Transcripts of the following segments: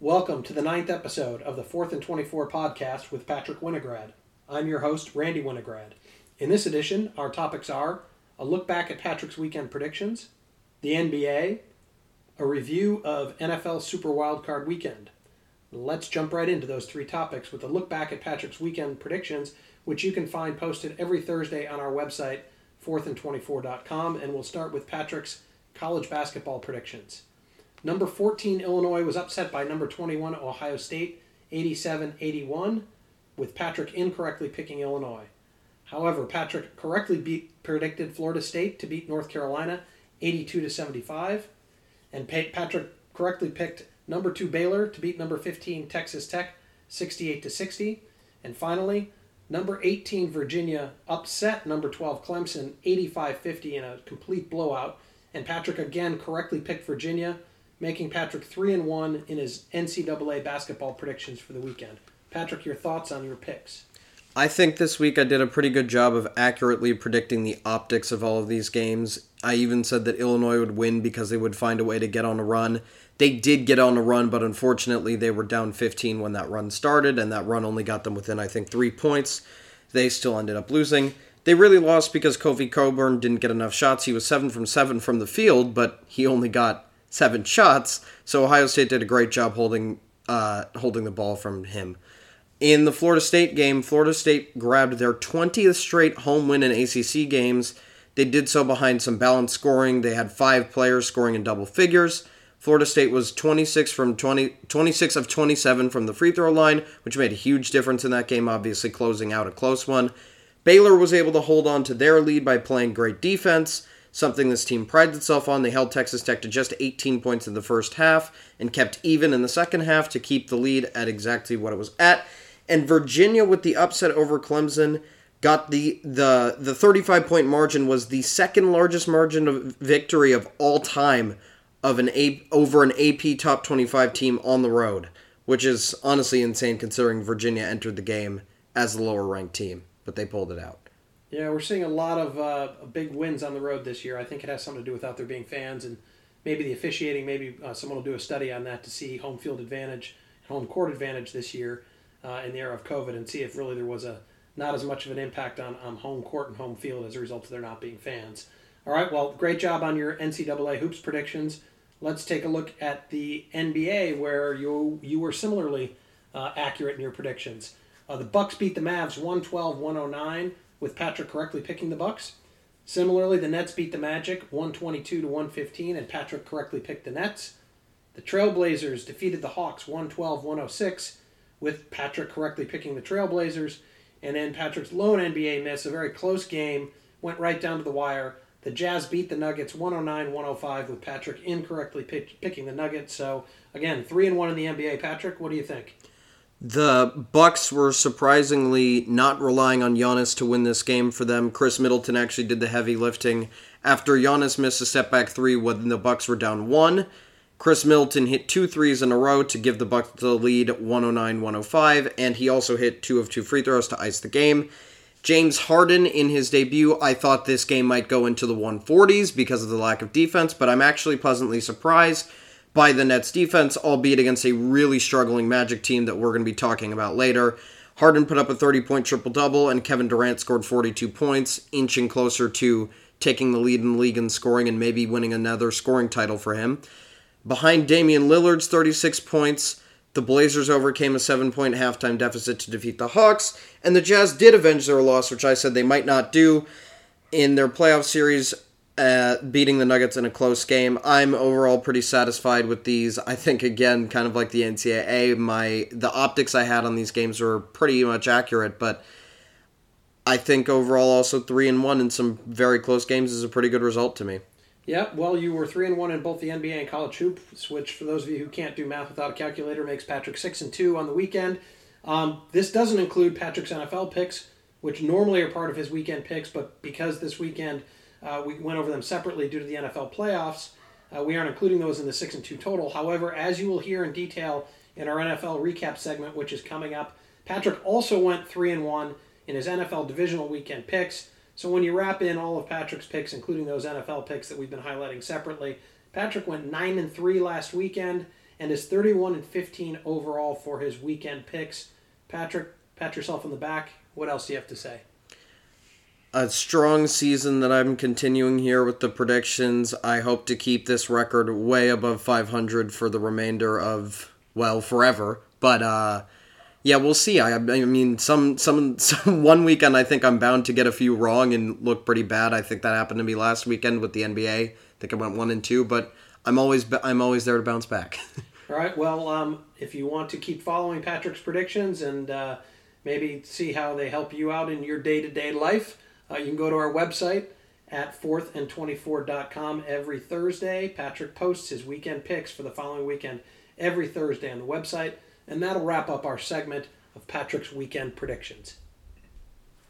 Welcome to the ninth episode of the Fourth and 24 podcast with Patrick Winograd. I'm your host, Randy Winograd. In this edition, our topics are a look back at Patrick's weekend predictions, the NBA, a review of NFL Super Wildcard Weekend. Let's jump right into those three topics with a look back at Patrick's weekend predictions, which you can find posted every Thursday on our website, fourthandtwenty-four.com, and we'll start with Patrick's college basketball predictions. Number 14, Illinois was upset by number 21, Ohio State, 87 81, with Patrick incorrectly picking Illinois. However, Patrick correctly beat, predicted Florida State to beat North Carolina 82 to 75, and Patrick correctly picked number 2 Baylor to beat number 15 Texas Tech 68 to 60, and finally, number 18 Virginia upset number 12 Clemson 85-50 in a complete blowout, and Patrick again correctly picked Virginia making Patrick 3 and 1 in his NCAA basketball predictions for the weekend. Patrick, your thoughts on your picks? I think this week I did a pretty good job of accurately predicting the optics of all of these games. I even said that Illinois would win because they would find a way to get on a run. They did get on a run, but unfortunately they were down 15 when that run started, and that run only got them within, I think, three points. They still ended up losing. They really lost because Kofi Cockburn didn't get enough shots. He was 7 from 7 from the field, but he only got seven shots. So Ohio State did a great job holding uh, holding the ball from him. In the Florida State game, Florida State grabbed their 20th straight home win in ACC games. They did so behind some balanced scoring. They had five players scoring in double figures. Florida State was 26 from 20, 26 of 27 from the free throw line, which made a huge difference in that game, obviously closing out a close one. Baylor was able to hold on to their lead by playing great defense something this team prides itself on. They held Texas Tech to just 18 points in the first half and kept even in the second half to keep the lead at exactly what it was at. And Virginia, with the upset over Clemson, got the the the 35 point margin was the second largest margin of victory of all time of an A, over an AP top 25 team on the road, which is honestly insane considering Virginia entered the game as the lower ranked team, but they pulled it out. Yeah, we're seeing a lot of uh, big wins on the road this year. I think it has something to do with out there being fans and maybe the officiating. Maybe uh, someone will do a study on that to see home field advantage, home court advantage this year uh, in the era of COVID, and see if really there was a not as much of an impact on, on home court and home field as a result of there not being fans. All right, well, great job on your NCAA hoops predictions. Let's take a look at the NBA, where you you were similarly uh, accurate in your predictions. Uh, the Bucks beat the Mavs 112-109 with Patrick correctly picking the Bucks. Similarly, the Nets beat the Magic 122 to 115, and Patrick correctly picked the Nets. The Trailblazers defeated the Hawks 112 106, with Patrick correctly picking the Trailblazers. And then Patrick's lone NBA miss, a very close game, went right down to the wire. The Jazz beat the Nuggets 109 105, with Patrick incorrectly pick, picking the Nuggets. So, again, 3 and 1 in the NBA. Patrick, what do you think? The Bucks were surprisingly not relying on Giannis to win this game for them. Khris Middleton actually did the heavy lifting after Giannis missed a step back three when the Bucks were down one. Khris Middleton hit two threes in a row to give the Bucks the lead 109-105 and he also hit two of two free throws to ice the game. James Harden in his debut, I thought this game might go into the 140s because of the lack of defense, but I'm actually pleasantly surprised by the Nets defense, albeit against a really struggling Magic team that we're going to be talking about later. Harden put up a 30 point triple double, and Kevin Durant scored 42 points, inching closer to taking the lead in the league in scoring and maybe winning another scoring title for him. Behind Damian Lillard's 36 points, the Blazers overcame a seven point halftime deficit to defeat the Hawks, and the Jazz did avenge their loss, which I said they might not do in their playoff series uh, beating the Nuggets in a close game. I'm overall pretty satisfied with these. I think again, kind of like the NCAA, my the optics I had on these games were pretty much accurate, but I think overall also three and one in some very close games is a pretty good result to me. Yeah, well, you were three and one in both the NBA and college hoops, which for those of you who can't do math without a calculator makes Patrick six and two on the weekend. Um, this doesn't include Patrick's NFL picks, which normally are part of his weekend picks, but because this weekend uh, we went over them separately due to the NFL playoffs. Uh, we aren't including those in the six and two total. However, as you will hear in detail in our NFL recap segment, which is coming up, Patrick also went three and one in his NFL divisional weekend picks. So when you wrap in all of Patrick's picks, including those NFL picks that we've been highlighting separately, Patrick went nine and three last weekend, and is 31 and 15 overall for his weekend picks. Patrick, pat yourself on the back. What else do you have to say? A strong season that I'm continuing here with the predictions. I hope to keep this record way above 500 for the remainder of well forever. But uh, yeah, we'll see. I, I mean, some some some one weekend I think I'm bound to get a few wrong and look pretty bad. I think that happened to me last weekend with the NBA. I think I went one and two, but I'm always I'm always there to bounce back. All right. Well, um, if you want to keep following Patrick's predictions and uh, maybe see how they help you out in your day to day life uh, you can go to our website at 4thand24.com every Thursday. Patrick posts his weekend picks for the following weekend every Thursday on the website, and that'll wrap up our segment of Patrick's weekend predictions.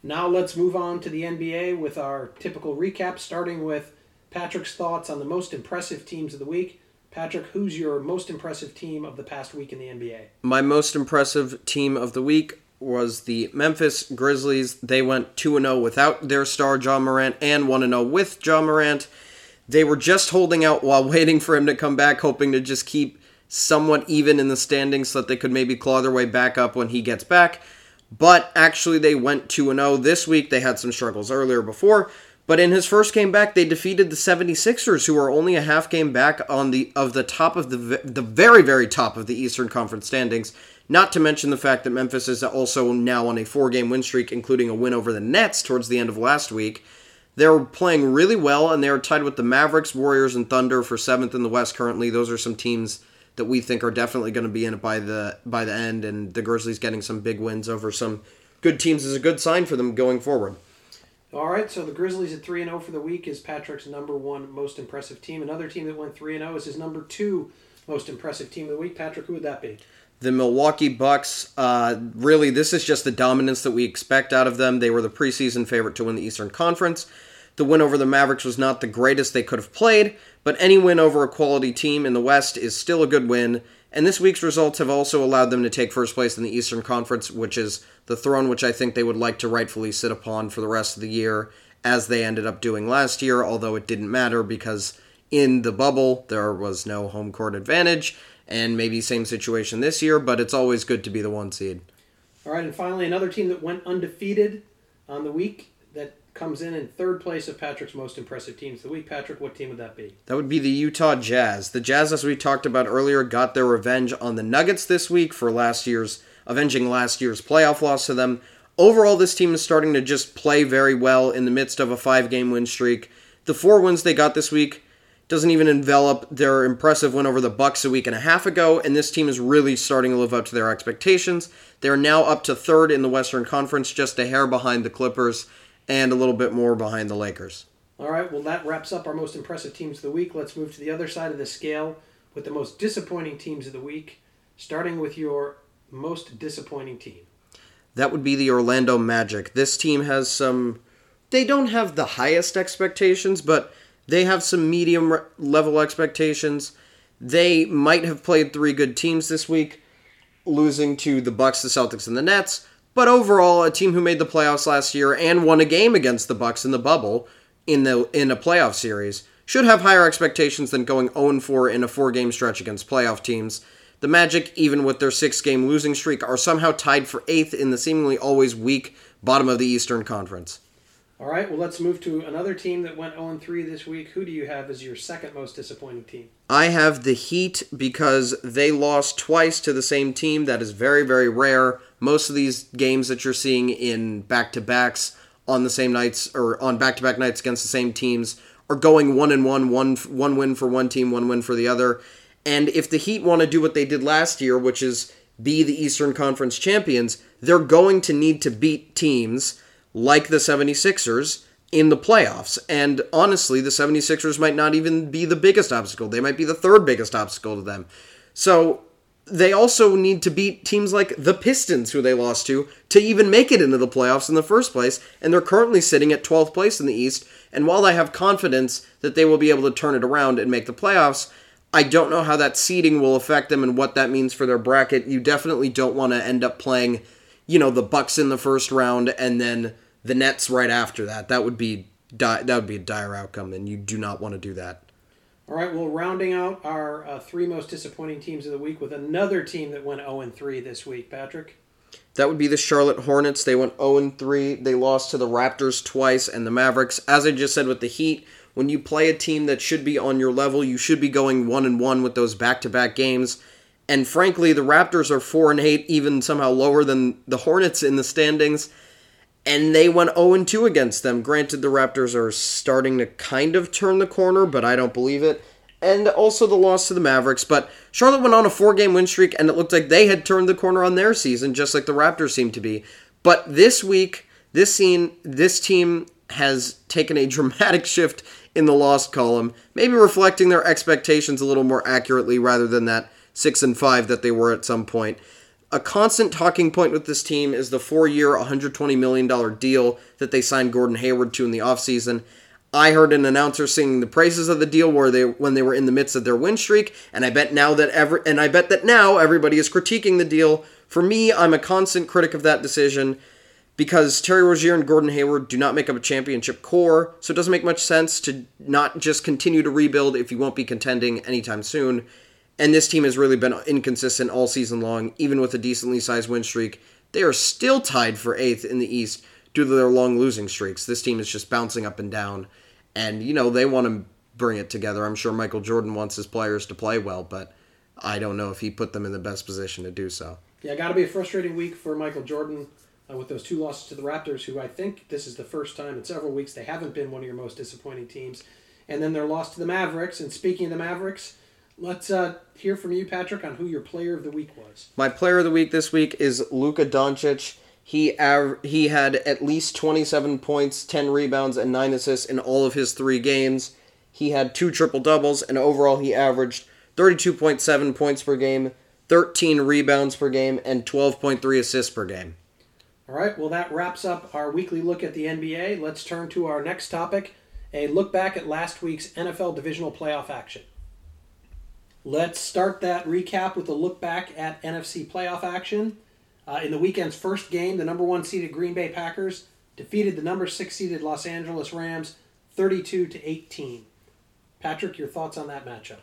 Now let's move on to the NBA with our typical recap, starting with Patrick's thoughts on the most impressive teams of the week. Patrick, who's your most impressive team of the past week in the NBA? My most impressive team of the week was the Memphis Grizzlies. They went 2 0 without their star Ja Morant and 1 0 with Ja Morant. They were just holding out while waiting for him to come back, hoping to just keep somewhat even in the standings so that they could maybe claw their way back up when he gets back. But actually, they went 2 0 this week. They had some struggles earlier before. But in his first game back, they defeated the 76ers, who are only a half game back on the of the top of the the very very top of the Eastern Conference standings. Not to mention the fact that Memphis is also now on a four game win streak, including a win over the Nets towards the end of last week. They're playing really well, and they are tied with the Mavericks, Warriors, and Thunder for seventh in the West currently. Those are some teams that we think are definitely going to be in it by the by the end, and the Grizzlies getting some big wins over some good teams is a good sign for them going forward. All right, so the Grizzlies at 3 0 for the week is Patrick's number one most impressive team. Another team that went 3 0 is his number two most impressive team of the week. Patrick, who would that be? The Milwaukee Bucks, uh, really, this is just the dominance that we expect out of them. They were the preseason favorite to win the Eastern Conference. The win over the Mavericks was not the greatest they could have played, but any win over a quality team in the West is still a good win. And this week's results have also allowed them to take first place in the Eastern Conference, which is the throne which I think they would like to rightfully sit upon for the rest of the year, as they ended up doing last year, although it didn't matter because in the bubble there was no home court advantage and maybe same situation this year, but it's always good to be the one seed. All right, and finally, another team that went undefeated on the week that comes in in third place of Patrick's most impressive teams the week. Patrick, what team would that be? That would be the Utah Jazz. The Jazz, as we talked about earlier, got their revenge on the Nuggets this week for last year's avenging last year's playoff loss to them. Overall, this team is starting to just play very well in the midst of a five-game win streak. The four wins they got this week doesn't even envelop their impressive win over the Bucks a week and a half ago, and this team is really starting to live up to their expectations. They're now up to third in the Western Conference, just a hair behind the Clippers and a little bit more behind the Lakers. All right, well, that wraps up our most impressive teams of the week. Let's move to the other side of the scale with the most disappointing teams of the week, starting with your most disappointing team. That would be the Orlando Magic. This team has some. They don't have the highest expectations, but they have some medium level expectations. They might have played three good teams this week, losing to the Bucks, the Celtics, and the Nets. But overall, a team who made the playoffs last year and won a game against the Bucks in the bubble in the in a playoff series should have higher expectations than going 0-4 in a four-game stretch against playoff teams. The Magic, even with their six-game losing streak, are somehow tied for eighth in the seemingly always weak bottom of the Eastern Conference. All right, well, let's move to another team that went 0 3 this week. Who do you have as your second most disappointing team? I have the Heat because they lost twice to the same team. That is very, very rare. Most of these games that you're seeing in back to backs on the same nights or on back to back nights against the same teams are going one and one, one one win for one team, one win for the other. And if the Heat want to do what they did last year, which is be the Eastern Conference champions, they're going to need to beat teams like the 76ers in the playoffs. And honestly, the 76ers might not even be the biggest obstacle. They might be the third biggest obstacle to them. So they also need to beat teams like the Pistons, who they lost to, to even make it into the playoffs in the first place. And they're currently sitting at 12th place in the East. And while I have confidence that they will be able to turn it around and make the playoffs, I don't know how that seeding will affect them and what that means for their bracket. You definitely don't want to end up playing, you know, the Bucks in the first round and then the Nets right after that. That would be di- that would be a dire outcome, and you do not want to do that. All right, well, rounding out our uh, three most disappointing teams of the week with another team that went 0 and 3 this week, Patrick. That would be the Charlotte Hornets. They went 0 3. They lost to the Raptors twice and the Mavericks. As I just said with the Heat, when you play a team that should be on your level, you should be going 1 and 1 with those back to back games. And frankly, the Raptors are 4 and 8, even somehow lower than the Hornets in the standings. And they went 0 2 against them. Granted, the Raptors are starting to kind of turn the corner, but I don't believe it. And also the loss to the Mavericks. But Charlotte went on a four game win streak, and it looked like they had turned the corner on their season, just like the Raptors seem to be. But this week, this scene, this team has taken a dramatic shift in the lost column, maybe reflecting their expectations a little more accurately rather than that six and five that they were at some point. A constant talking point with this team is the four year, $120 million deal that they signed Gordon Hayward to in the offseason. I heard an announcer singing the praises of the deal where they when they were in the midst of their win streak, and I bet now that ever and I bet that now everybody is critiquing the deal. For me, I'm a constant critic of that decision because Terry Rozier and Gordon Hayward do not make up a championship core, so it doesn't make much sense to not just continue to rebuild if you won't be contending anytime soon. And this team has really been inconsistent all season long, even with a decently sized win streak. They are still tied for eighth in the East due to their long losing streaks. This team is just bouncing up and down. And, you know, they want to bring it together. I'm sure Michael Jordan wants his players to play well, but I don't know if he put them in the best position to do so. Yeah, got to be a frustrating week for Michael Jordan uh, with those two losses to the Raptors, who I think this is the first time in several weeks they haven't been one of your most disappointing teams. And then their loss to the Mavericks. And speaking of the Mavericks, Let's uh, hear from you, Patrick, on who your player of the week was. My player of the week this week is Luka Doncic. He av- he had at least 27 points, 10 rebounds, and 9 assists in all of his three games. He had two triple doubles, and overall he averaged 32.7 points per game, 13 rebounds per game, and 12.3 assists per game. All right, well, that wraps up our weekly look at the NBA. Let's turn to our next topic a look back at last week's NFL divisional playoff action. Let's start that recap with a look back at NFC playoff action. Uh, in the weekend's first game, the number one seeded Green Bay Packers defeated the number six seeded Los Angeles Rams 32 to 18. Patrick, your thoughts on that matchup?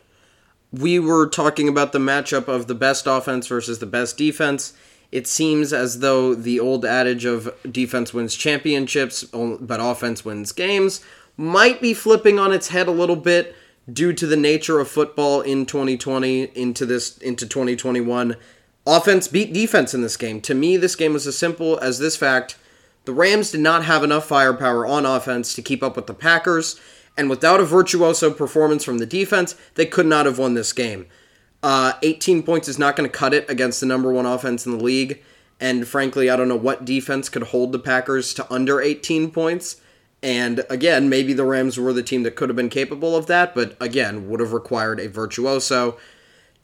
We were talking about the matchup of the best offense versus the best defense. It seems as though the old adage of defense wins championships, but offense wins games might be flipping on its head a little bit due to the nature of football in 2020 into this into 2021 offense beat defense in this game. To me this game was as simple as this fact. The rams did not have enough firepower on offense to keep up with the packers and without a virtuoso performance from the defense they could not have won this game. Uh, 18 points is not going to cut it against the number one offense in the league and frankly i don't know what defense could hold the packers to under 18 points and again, maybe the Rams were the team that could have been capable of that, but again, would have required a virtuoso.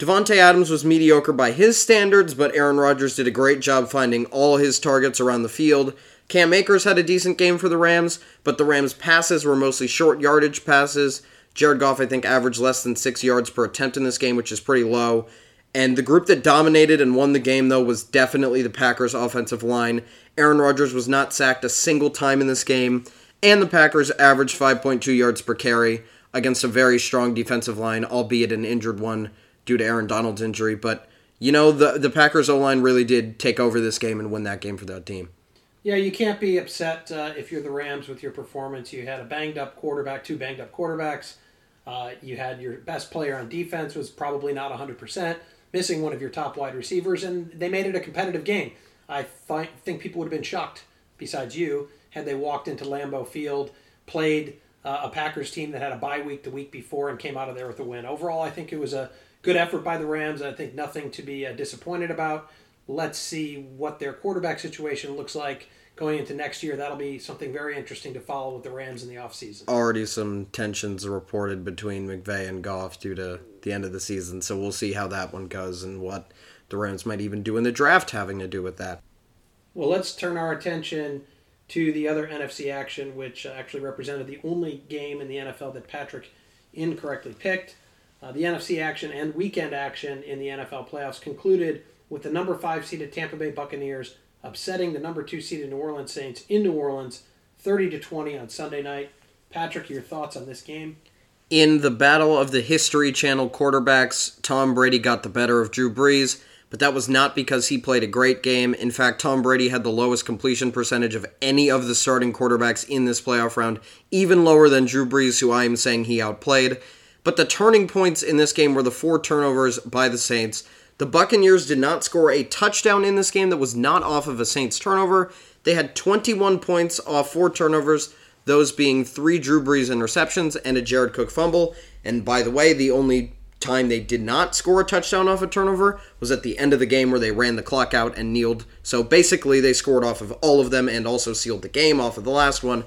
Davante Adams was mediocre by his standards, but Aaron Rodgers did a great job finding all his targets around the field. Cam Akers had a decent game for the Rams, but the Rams' passes were mostly short yardage passes. Jared Goff, I think, averaged less than six yards per attempt in this game, which is pretty low. And the group that dominated and won the game, though, was definitely the Packers' offensive line. Aaron Rodgers was not sacked a single time in this game and the Packers averaged 5.2 yards per carry against a very strong defensive line, albeit an injured one due to Aaron Donald's injury. But you know the the Packers O line really did take over this game and win that game for that team. Yeah, you can't be upset uh, if you're the Rams with your performance. You had a banged up quarterback, two banged up quarterbacks. Uh, you had your best player on defense was probably not 100%, missing one of your top wide receivers, and they made it a competitive game. I th- think people would have been shocked, besides you, had they walked into Lambeau Field, played uh, a Packers team that had a bye week the week before and came out of there with a win. Overall, I think it was a good effort by the Rams. I think nothing to be uh, disappointed about. Let's see what their quarterback situation looks like going into next year. That'll be something very interesting to follow with the Rams in the offseason. Already some tensions reported between McVay and Goff due to the end of the season, so we'll see how that one goes and what the Rams might even do in the draft having to do with that. Well, let's turn our attention to the other NFC action, which uh, actually represented the only game in the NFL that Patrick incorrectly picked. Uh, the NFC action and weekend action in the NFL playoffs concluded with the number five seeded Tampa Bay Buccaneers upsetting the number two seeded New Orleans Saints in New Orleans, 30 to 20 on Sunday night. Patrick, your thoughts on this game? In the battle of the History Channel quarterbacks, Tom Brady got the better of Drew Brees, but that was not because he played a great game. In fact, Tom Brady had the lowest completion percentage of any of the starting quarterbacks in this playoff round, even lower than Drew Brees, who I am saying he outplayed. But the turning points in this game were the four turnovers by the Saints. The Buccaneers did not score a touchdown in this game that was not off of a Saints turnover. They had 21 points off four turnovers, those being three Drew Brees interceptions and a Jared Cook fumble. And by the way, the only time they did not score a touchdown off a turnover was at the end of the game where they ran the clock out and kneeled. So basically, they scored off of all of them and also sealed the game off of the last one.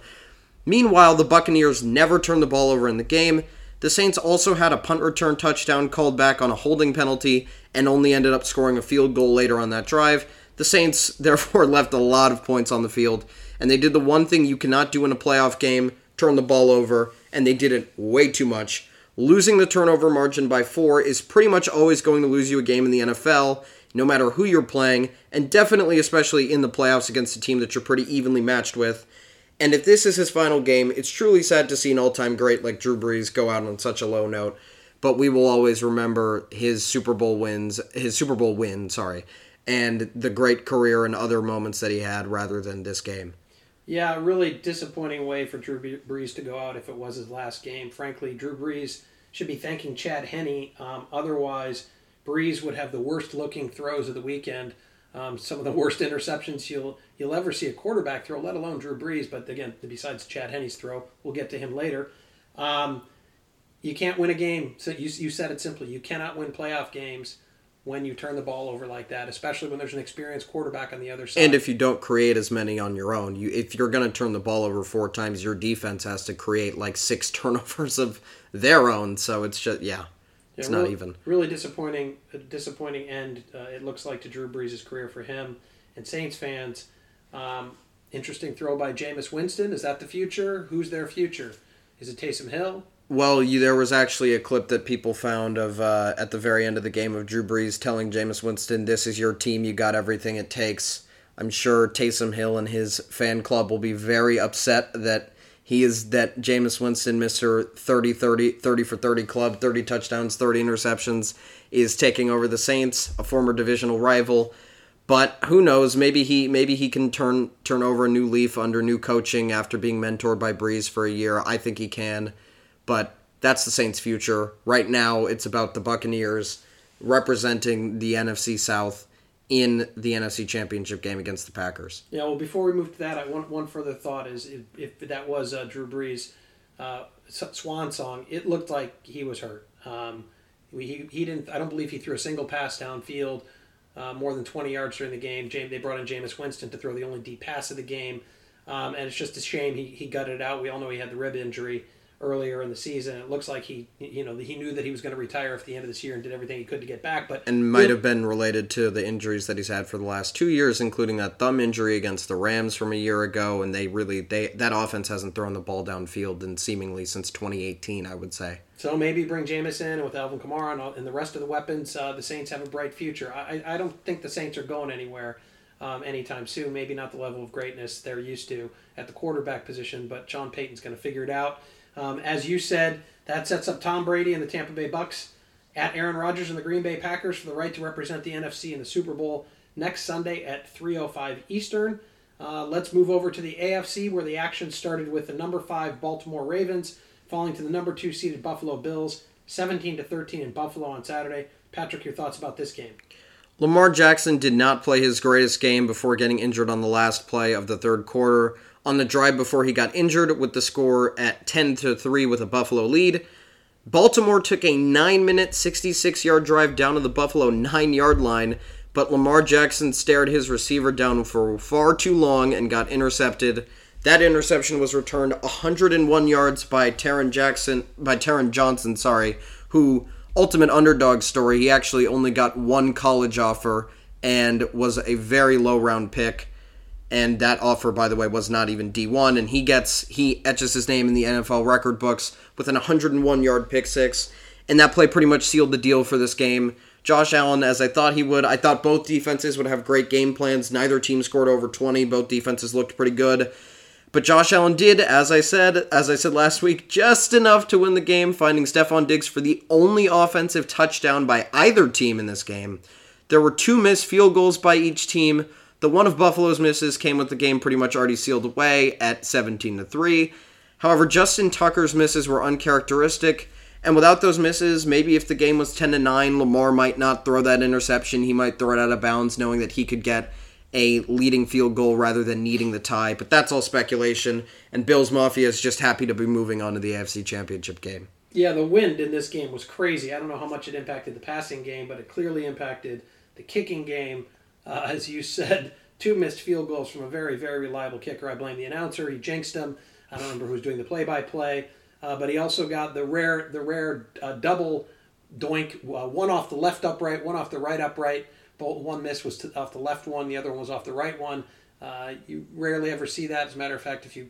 Meanwhile, the Buccaneers never turned the ball over in the game. The Saints also had a punt return touchdown called back on a holding penalty and only ended up scoring a field goal later on that drive. The Saints, therefore, left a lot of points on the field, and they did the one thing you cannot do in a playoff game turn the ball over, and they did it way too much. Losing the turnover margin by four is pretty much always going to lose you a game in the NFL, no matter who you're playing, and definitely, especially in the playoffs against a team that you're pretty evenly matched with. And if this is his final game, it's truly sad to see an all time great like Drew Brees go out on such a low note. But we will always remember his Super Bowl wins, his Super Bowl win, sorry, and the great career and other moments that he had rather than this game. Yeah, really disappointing way for Drew Brees to go out if it was his last game. Frankly, Drew Brees should be thanking Chad Henne. Um, otherwise, Brees would have the worst looking throws of the weekend. Um, some of the worst interceptions you'll you'll ever see a quarterback throw, let alone Drew Brees. But again, besides Chad Henne's throw, we'll get to him later. Um, you can't win a game. So you, you said it simply. You cannot win playoff games when you turn the ball over like that, especially when there's an experienced quarterback on the other side. And if you don't create as many on your own, you if you're going to turn the ball over four times, your defense has to create like six turnovers of their own. So it's just yeah, it's yeah, not really, even. Really disappointing. Disappointing end. Uh, it looks like to Drew Brees' career for him and Saints fans. Um, interesting throw by Jameis Winston. Is that the future? Who's their future? Is it Taysom Hill? Well, you, there was actually a clip that people found of uh, at the very end of the game of Drew Brees telling Jameis Winston, "This is your team. You got everything it takes." I'm sure Taysom Hill and his fan club will be very upset that he is that Jameis Winston, Mr. 30 30 30 for 30 club, 30 touchdowns, 30 interceptions, is taking over the Saints, a former divisional rival. But who knows? Maybe he maybe he can turn turn over a new leaf under new coaching after being mentored by Brees for a year. I think he can but that's the Saints' future. Right now, it's about the Buccaneers representing the NFC South in the NFC Championship game against the Packers. Yeah, well, before we move to that, I want one further thought is if, if that was uh, Drew Brees' uh, swan song, it looked like he was hurt. Um, he, he didn't. I don't believe he threw a single pass downfield, uh, more than 20 yards during the game. James, they brought in Jameis Winston to throw the only deep pass of the game, um, and it's just a shame he, he gutted it out. We all know he had the rib injury earlier in the season. It looks like he, you know, he knew that he was going to retire at the end of this year and did everything he could to get back. But and might have been related to the injuries that he's had for the last two years, including that thumb injury against the Rams from a year ago. And they really, they that offense hasn't thrown the ball downfield and seemingly since 2018, I would say. So maybe bring Jameis in with Alvin Kamara and the rest of the weapons. Uh, the Saints have a bright future. I, I don't think the Saints are going anywhere. Um, anytime soon. Maybe not the level of greatness they're used to at the quarterback position, but Sean Payton's going to figure it out. Um, as you said, that sets up Tom Brady and the Tampa Bay Bucks at Aaron Rodgers and the Green Bay Packers for the right to represent the NFC in the Super Bowl next Sunday at 3:05 Eastern. Uh, let's move over to the AFC where the action started with the number five Baltimore Ravens falling to the number two seeded Buffalo Bills, 17 to 13 in Buffalo on Saturday. Patrick, your thoughts about this game? Lamar Jackson did not play his greatest game before getting injured on the last play of the third quarter on the drive before he got injured with the score at 10 to 3 with a Buffalo lead. Baltimore took a 9 minute 66 yard drive down to the Buffalo 9 yard line, but Lamar Jackson stared his receiver down for far too long and got intercepted. That interception was returned 101 yards by Taron Jackson by Taron Johnson, sorry, who ultimate underdog story. He actually only got one college offer and was a very low round pick and that offer by the way was not even D1 and he gets he etches his name in the NFL record books with an 101 yard pick six and that play pretty much sealed the deal for this game. Josh Allen as I thought he would. I thought both defenses would have great game plans. Neither team scored over 20. Both defenses looked pretty good. But Josh Allen did, as I said, as I said last week, just enough to win the game, finding Stefon Diggs for the only offensive touchdown by either team in this game. There were two missed field goals by each team. The one of Buffalo's misses came with the game pretty much already sealed away at 17 to 3. However, Justin Tucker's misses were uncharacteristic, and without those misses, maybe if the game was 10 to 9, Lamar might not throw that interception. He might throw it out of bounds knowing that he could get a leading field goal rather than needing the tie, but that's all speculation. And Bills Mafia is just happy to be moving on to the AFC Championship game. Yeah, the wind in this game was crazy. I don't know how much it impacted the passing game, but it clearly impacted the kicking game. Uh, as you said, two missed field goals from a very, very reliable kicker. I blame the announcer. He jinxed him. I don't remember who's doing the play-by-play, uh, but he also got the rare, the rare uh, double doink, uh, one off the left upright, one off the right upright both one miss was off the left one, the other one was off the right one. Uh, you rarely ever see that. As a matter of fact, if you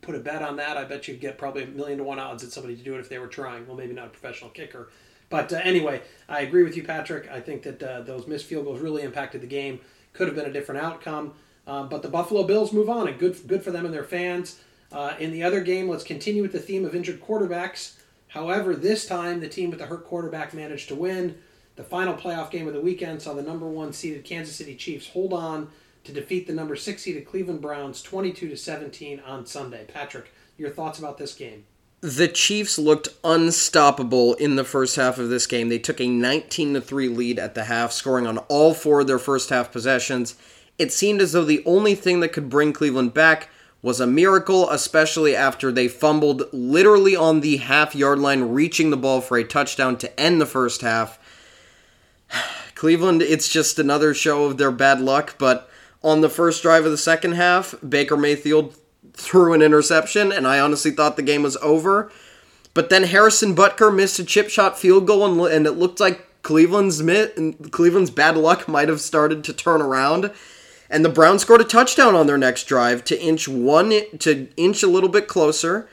put a bet on that, I bet you'd get probably a million to one odds at somebody to do it if they were trying. Well, maybe not a professional kicker. But uh, anyway, I agree with you, Patrick. I think that uh, those missed field goals really impacted the game. Could have been a different outcome. Um, but the Buffalo Bills move on, and good, good for them and their fans. Uh, in the other game, let's continue with the theme of injured quarterbacks. However, this time the team with the hurt quarterback managed to win. The final playoff game of the weekend saw the number one seeded Kansas City Chiefs hold on to defeat the number six seeded Cleveland Browns 22 to 17 on Sunday. Patrick, your thoughts about this game? The Chiefs looked unstoppable in the first half of this game. They took a 19 to 3 lead at the half, scoring on all four of their first half possessions. It seemed as though the only thing that could bring Cleveland back was a miracle, especially after they fumbled literally on the half yard line, reaching the ball for a touchdown to end the first half. Cleveland, it's just another show of their bad luck, but on the first drive of the second half, Baker Mayfield threw an interception, and I honestly thought the game was over. But then Harrison Butker missed a chip shot field goal, and, and it looked like Cleveland's Cleveland's bad luck might have started to turn around. And the Browns scored a touchdown on their next drive to inch one to inch a little bit closer,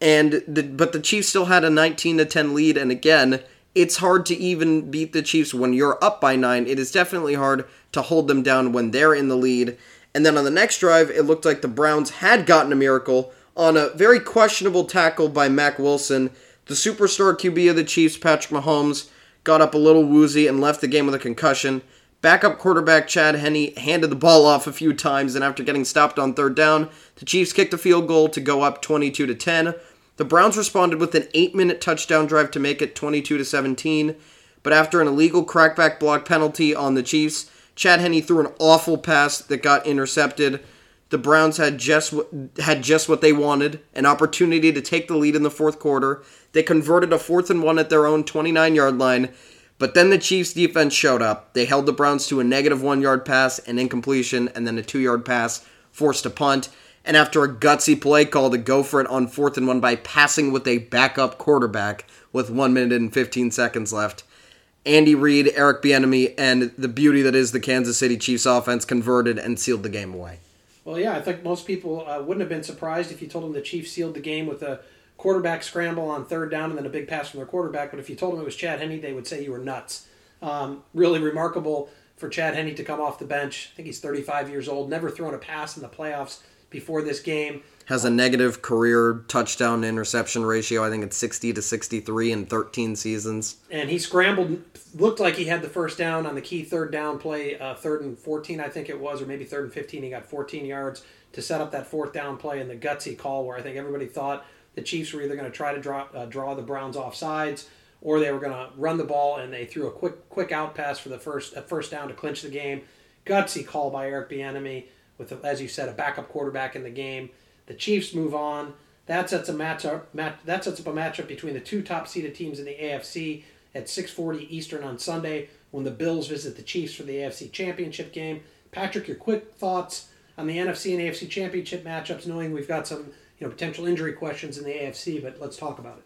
and the, but the Chiefs still had a 19 to 10 lead. And again, it's hard to even beat the Chiefs when you're up by nine. It is definitely hard to hold them down when they're in the lead. And then on the next drive, it looked like the Browns had gotten a miracle on a very questionable tackle by Mack Wilson. The superstar QB of the Chiefs, Patrick Mahomes, got up a little woozy and left the game with a concussion. Backup quarterback Chad Henne handed the ball off a few times, and after getting stopped on third down, the Chiefs kicked a field goal to go up 22 to 10. The Browns responded with an 8-minute touchdown drive to make it 22 to 17, but after an illegal crackback block penalty on the Chiefs, Chad Henne threw an awful pass that got intercepted. The Browns had just had just what they wanted, an opportunity to take the lead in the fourth quarter. They converted a fourth and one at their own 29-yard line, but then the Chiefs defense showed up. They held the Browns to a negative 1-yard pass, an incompletion, and then a 2-yard pass forced a punt and after a gutsy play call to go for it on fourth and one by passing with a backup quarterback with one minute and 15 seconds left. Andy Reid, Eric Bieniemy, and the beauty that is the Kansas City Chiefs offense converted and sealed the game away. Well, yeah, I think most people uh, wouldn't have been surprised if you told them the Chiefs sealed the game with a quarterback scramble on third down and then a big pass from their quarterback. But if you told them it was Chad Henne, they would say you were nuts. Um, really remarkable for Chad Henne to come off the bench. I think he's 35 years old, never thrown a pass in the playoffs before this game. Has a negative career touchdown interception ratio. I think it's 60 to 63 in 13 seasons. And he scrambled, looked like he had the first down on the key third down play, uh, third and 14, I think it was, or maybe third and 15. He got 14 yards to set up that fourth down play and the gutsy call where I think everybody thought the Chiefs were either going to try to draw, uh, draw the Browns off sides or they were going to run the ball and they threw a quick quick out pass for the first uh, first down to clinch the game. Gutsy call by Eric Bieniemy with, as you said, a backup quarterback in the game. The Chiefs move on. That sets a matchup. Match, that sets up a matchup between the two top seeded teams in the AFC at 6:40 Eastern on Sunday when the Bills visit the Chiefs for the AFC Championship game. Patrick, your quick thoughts on the NFC and AFC Championship matchups, knowing we've got some you know potential injury questions in the AFC, but let's talk about it.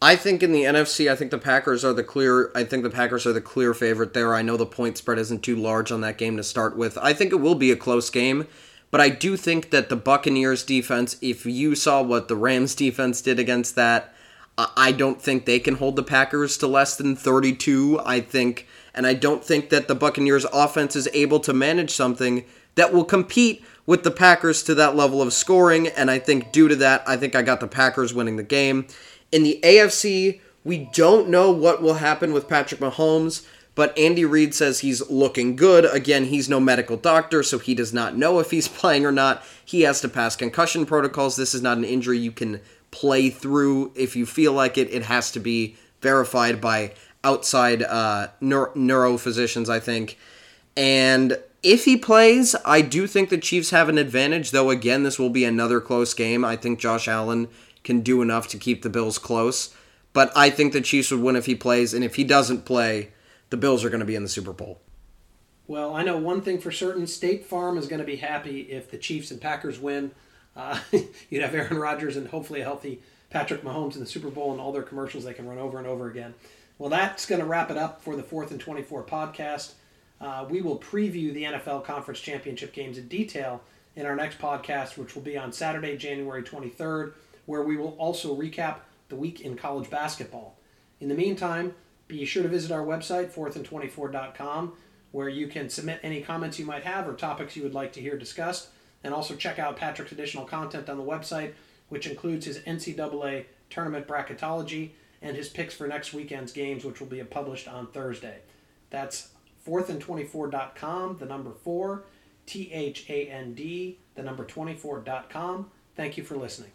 I think in the NFC, I think the Packers are the clear. I think the Packers are the clear favorite there. I know the point spread isn't too large on that game to start with. I think it will be a close game, but I do think that the Buccaneers defense. If you saw what the Rams defense did against that, I don't think they can hold the Packers to less than 32. I think and I don't think that the Buccaneers offense is able to manage something that will compete with the Packers to that level of scoring, and I think due to that, I think I got the Packers winning the game. In the AFC, we don't know what will happen with Patrick Mahomes, but Andy Reid says he's looking good. Again, he's no medical doctor, so he does not know if he's playing or not. He has to pass concussion protocols. This is not an injury you can play through if you feel like it. It has to be verified by outside uh, neuro- neurophysicians, I think. And if he plays, I do think the Chiefs have an advantage, though, again, this will be another close game. I think Josh Allen can do enough to keep the Bills close. But I think the Chiefs would win if he plays, and if he doesn't play, the Bills are going to be in the Super Bowl. Well, I know one thing for certain State Farm is going to be happy if the Chiefs and Packers win. Uh, you'd have Aaron Rodgers and hopefully a healthy Patrick Mahomes in the Super Bowl and all their commercials they can run over and over again. Well, that's going to wrap it up for the Fourth and 24 podcast. Uh, we will preview the NFL Conference Championship games in detail in our next podcast, which will be on Saturday, January 23rd, where we will also recap the week in college basketball. In the meantime, be sure to visit our website, fourthandtwenty-four.com, where you can submit any comments you might have or topics you would like to hear discussed. And also check out Patrick's additional content on the website, which includes his NCAA tournament bracketology and his picks for next weekend's games, which will be published on Thursday. That's fourthandtwenty-four.com, the number four, T H A N D, the number 24.com. Thank you for listening.